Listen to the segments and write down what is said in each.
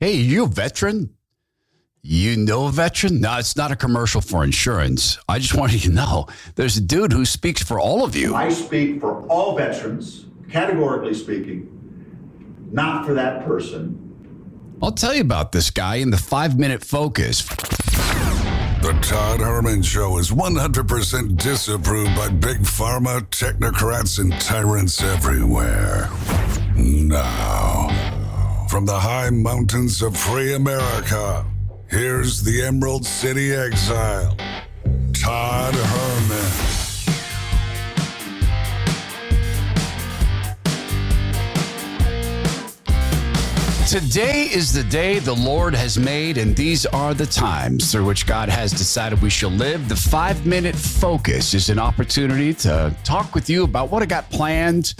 Hey, you a veteran? You know a veteran? No, it's not a commercial for insurance. I just wanted you to know there's a dude who speaks for all of you. I speak for all veterans, categorically speaking, not for that person. I'll tell you about this guy in the five minute focus. The Todd Herman Show is 100% disapproved by big pharma, technocrats, and tyrants everywhere. Now, from the high mountains of free America, here's the Emerald City exile, Todd Herman. Today is the day the Lord has made, and these are the times through which God has decided we shall live. The five minute focus is an opportunity to talk with you about what I got planned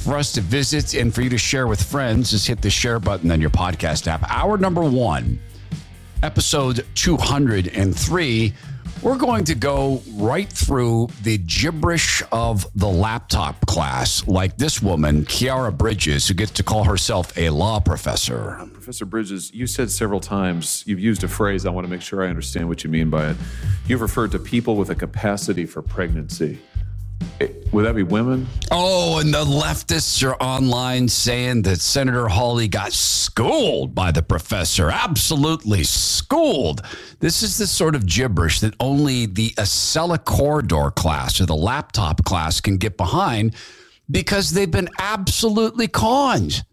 for us to visit and for you to share with friends. Just hit the share button on your podcast app. Hour number one, episode 203 we're going to go right through the gibberish of the laptop class, like this woman, Khiara Bridges, who gets to call herself a law professor. Professor Bridges, you said several times, you've used a phrase, I want to make sure I understand what you mean by it. You've referred to people with a capacity for pregnancy. Would that be women? Oh, and the leftists are online saying that Senator Hawley got schooled by the professor. Absolutely schooled. This is the sort of gibberish that only the Acela Corridor class or the laptop class can get behind because they've been absolutely conned.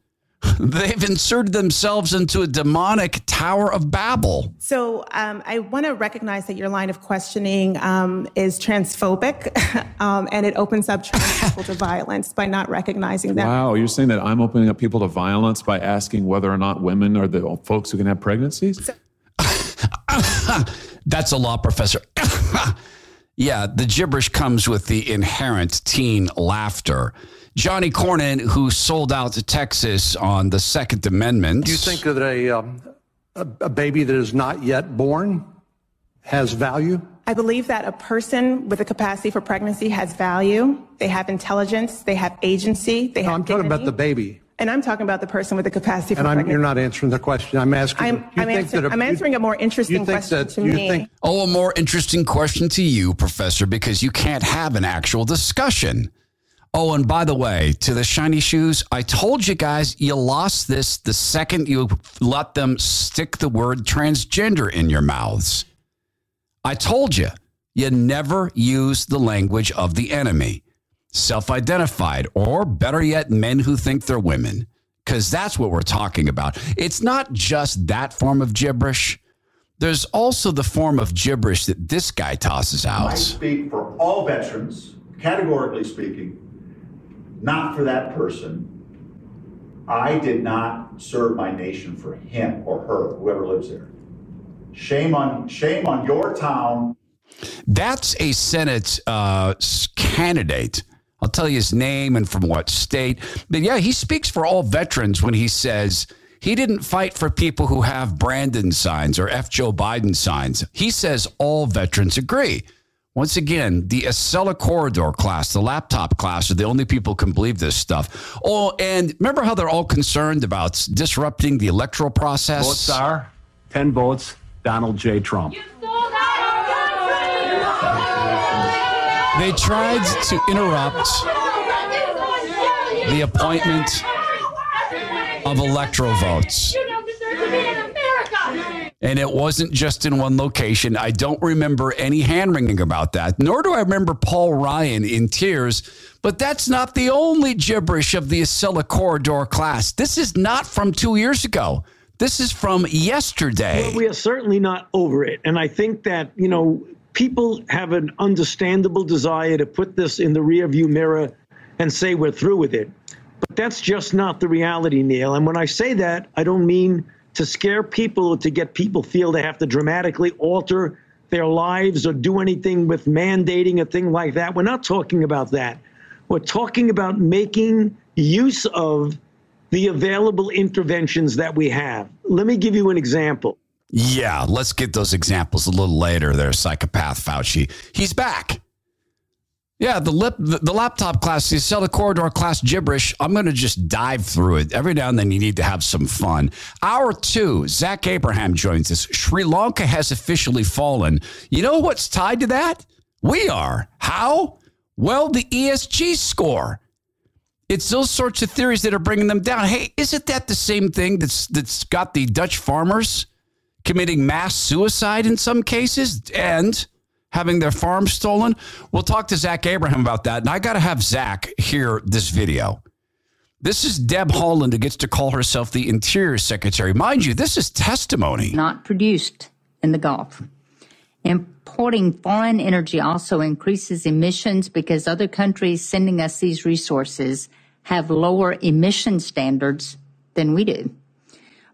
They've inserted themselves into a demonic Tower of Babel. So um, I want to recognize that your line of questioning um, is transphobic um, and it opens up trans people to violence by not recognizing that. Wow, you're saying that I'm opening up people to violence by asking whether or not women are the folks who can have pregnancies? So- That's a law professor. yeah, the gibberish comes with the inherent teen laughter. Johnny Cornyn, who sold out to Texas on the Second Amendment. Do you think that a, um, a, a baby that is not yet born has value? I believe that a person with a capacity for pregnancy has value. They have intelligence. They have agency. They no, have. I'm talking about the baby. And I'm talking about the person with the capacity for and pregnancy. you're not answering the question. I'm asking. I'm, I'm, answer, a, I'm answering a more interesting question that, to me. Think, oh, a more interesting question to you, Professor, because you can't have an actual discussion. Oh, and by the way, to the shiny shoes, I told you guys you lost this the second you let them stick the word transgender in your mouths. I told you, you never use the language of the enemy, self identified, or better yet, men who think they're women, because that's what we're talking about. It's not just that form of gibberish. There's also the form of gibberish that this guy tosses out. I speak for all veterans, categorically speaking not for that person. I did not serve my nation for him or her, whoever lives there. Shame on shame on your town. That's a Senate uh, candidate. I'll tell you his name and from what state. But yeah, he speaks for all veterans when he says he didn't fight for people who have Brandon signs or F. Joe Biden signs. He says all veterans agree. Once again, the Acela Corridor class, the laptop class, are the only people who can believe this stuff. Oh, and remember how they're all concerned about disrupting the electoral process? Votes are 10 votes, Donald J. Trump. They tried to interrupt the appointment of electoral votes. And it wasn't just in one location. I don't remember any hand wringing about that, nor do I remember Paul Ryan in tears. But that's not the only gibberish of the Acela Corridor class. This is not from two years ago. This is from yesterday. Well, we are certainly not over it. And I think that, you know, people have an understandable desire to put this in the rearview mirror and say we're through with it. But that's just not the reality, Neil. And when I say that, I don't mean to scare people to get people feel they have to dramatically alter their lives or do anything with mandating a thing like that. We're not talking about that. We're talking about making use of the available interventions that we have. Let me give you an example. Yeah, let's get those examples a little later there, psychopath Fauci. He's back. Yeah, the lip, the, the laptop class, the Corridor class gibberish. I'm going to just dive through it. Every now and then, you need to have some fun. Hour two, Zach Abraham joins us. Sri Lanka has officially fallen. You know what's tied to that? We are. How? Well, the ESG score. It's those sorts of theories that are bringing them down. Hey, isn't that the same thing that's that's got the Dutch farmers committing mass suicide in some cases? And having their farm stolen? We'll talk to Zach Abraham about that. And I got to have Zach hear this video. This is Deb Haaland who gets to call herself the Interior Secretary. Mind you, this is testimony. Not produced in the Gulf. Importing foreign energy also increases emissions because other countries sending us these resources have lower emission standards than we do.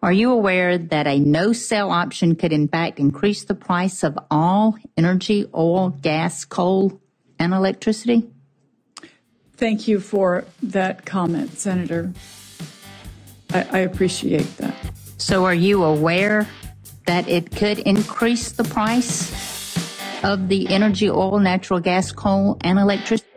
Are you aware that a no sell option could in fact increase the price of all energy, oil, gas, coal, and electricity? Thank you for that comment, Senator. I, I appreciate that. So, are you aware that it could increase the price of the energy, oil, natural gas, coal, and electricity?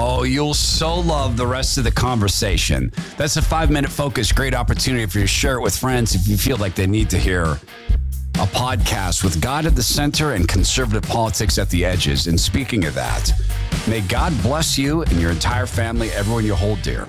Oh, you'll so love the rest of the conversation. That's a five minute focus. Great opportunity for you to share it with friends if you feel like they need to hear a podcast with God at the center and conservative politics at the edges. And speaking of that, may God bless you and your entire family, everyone you hold dear.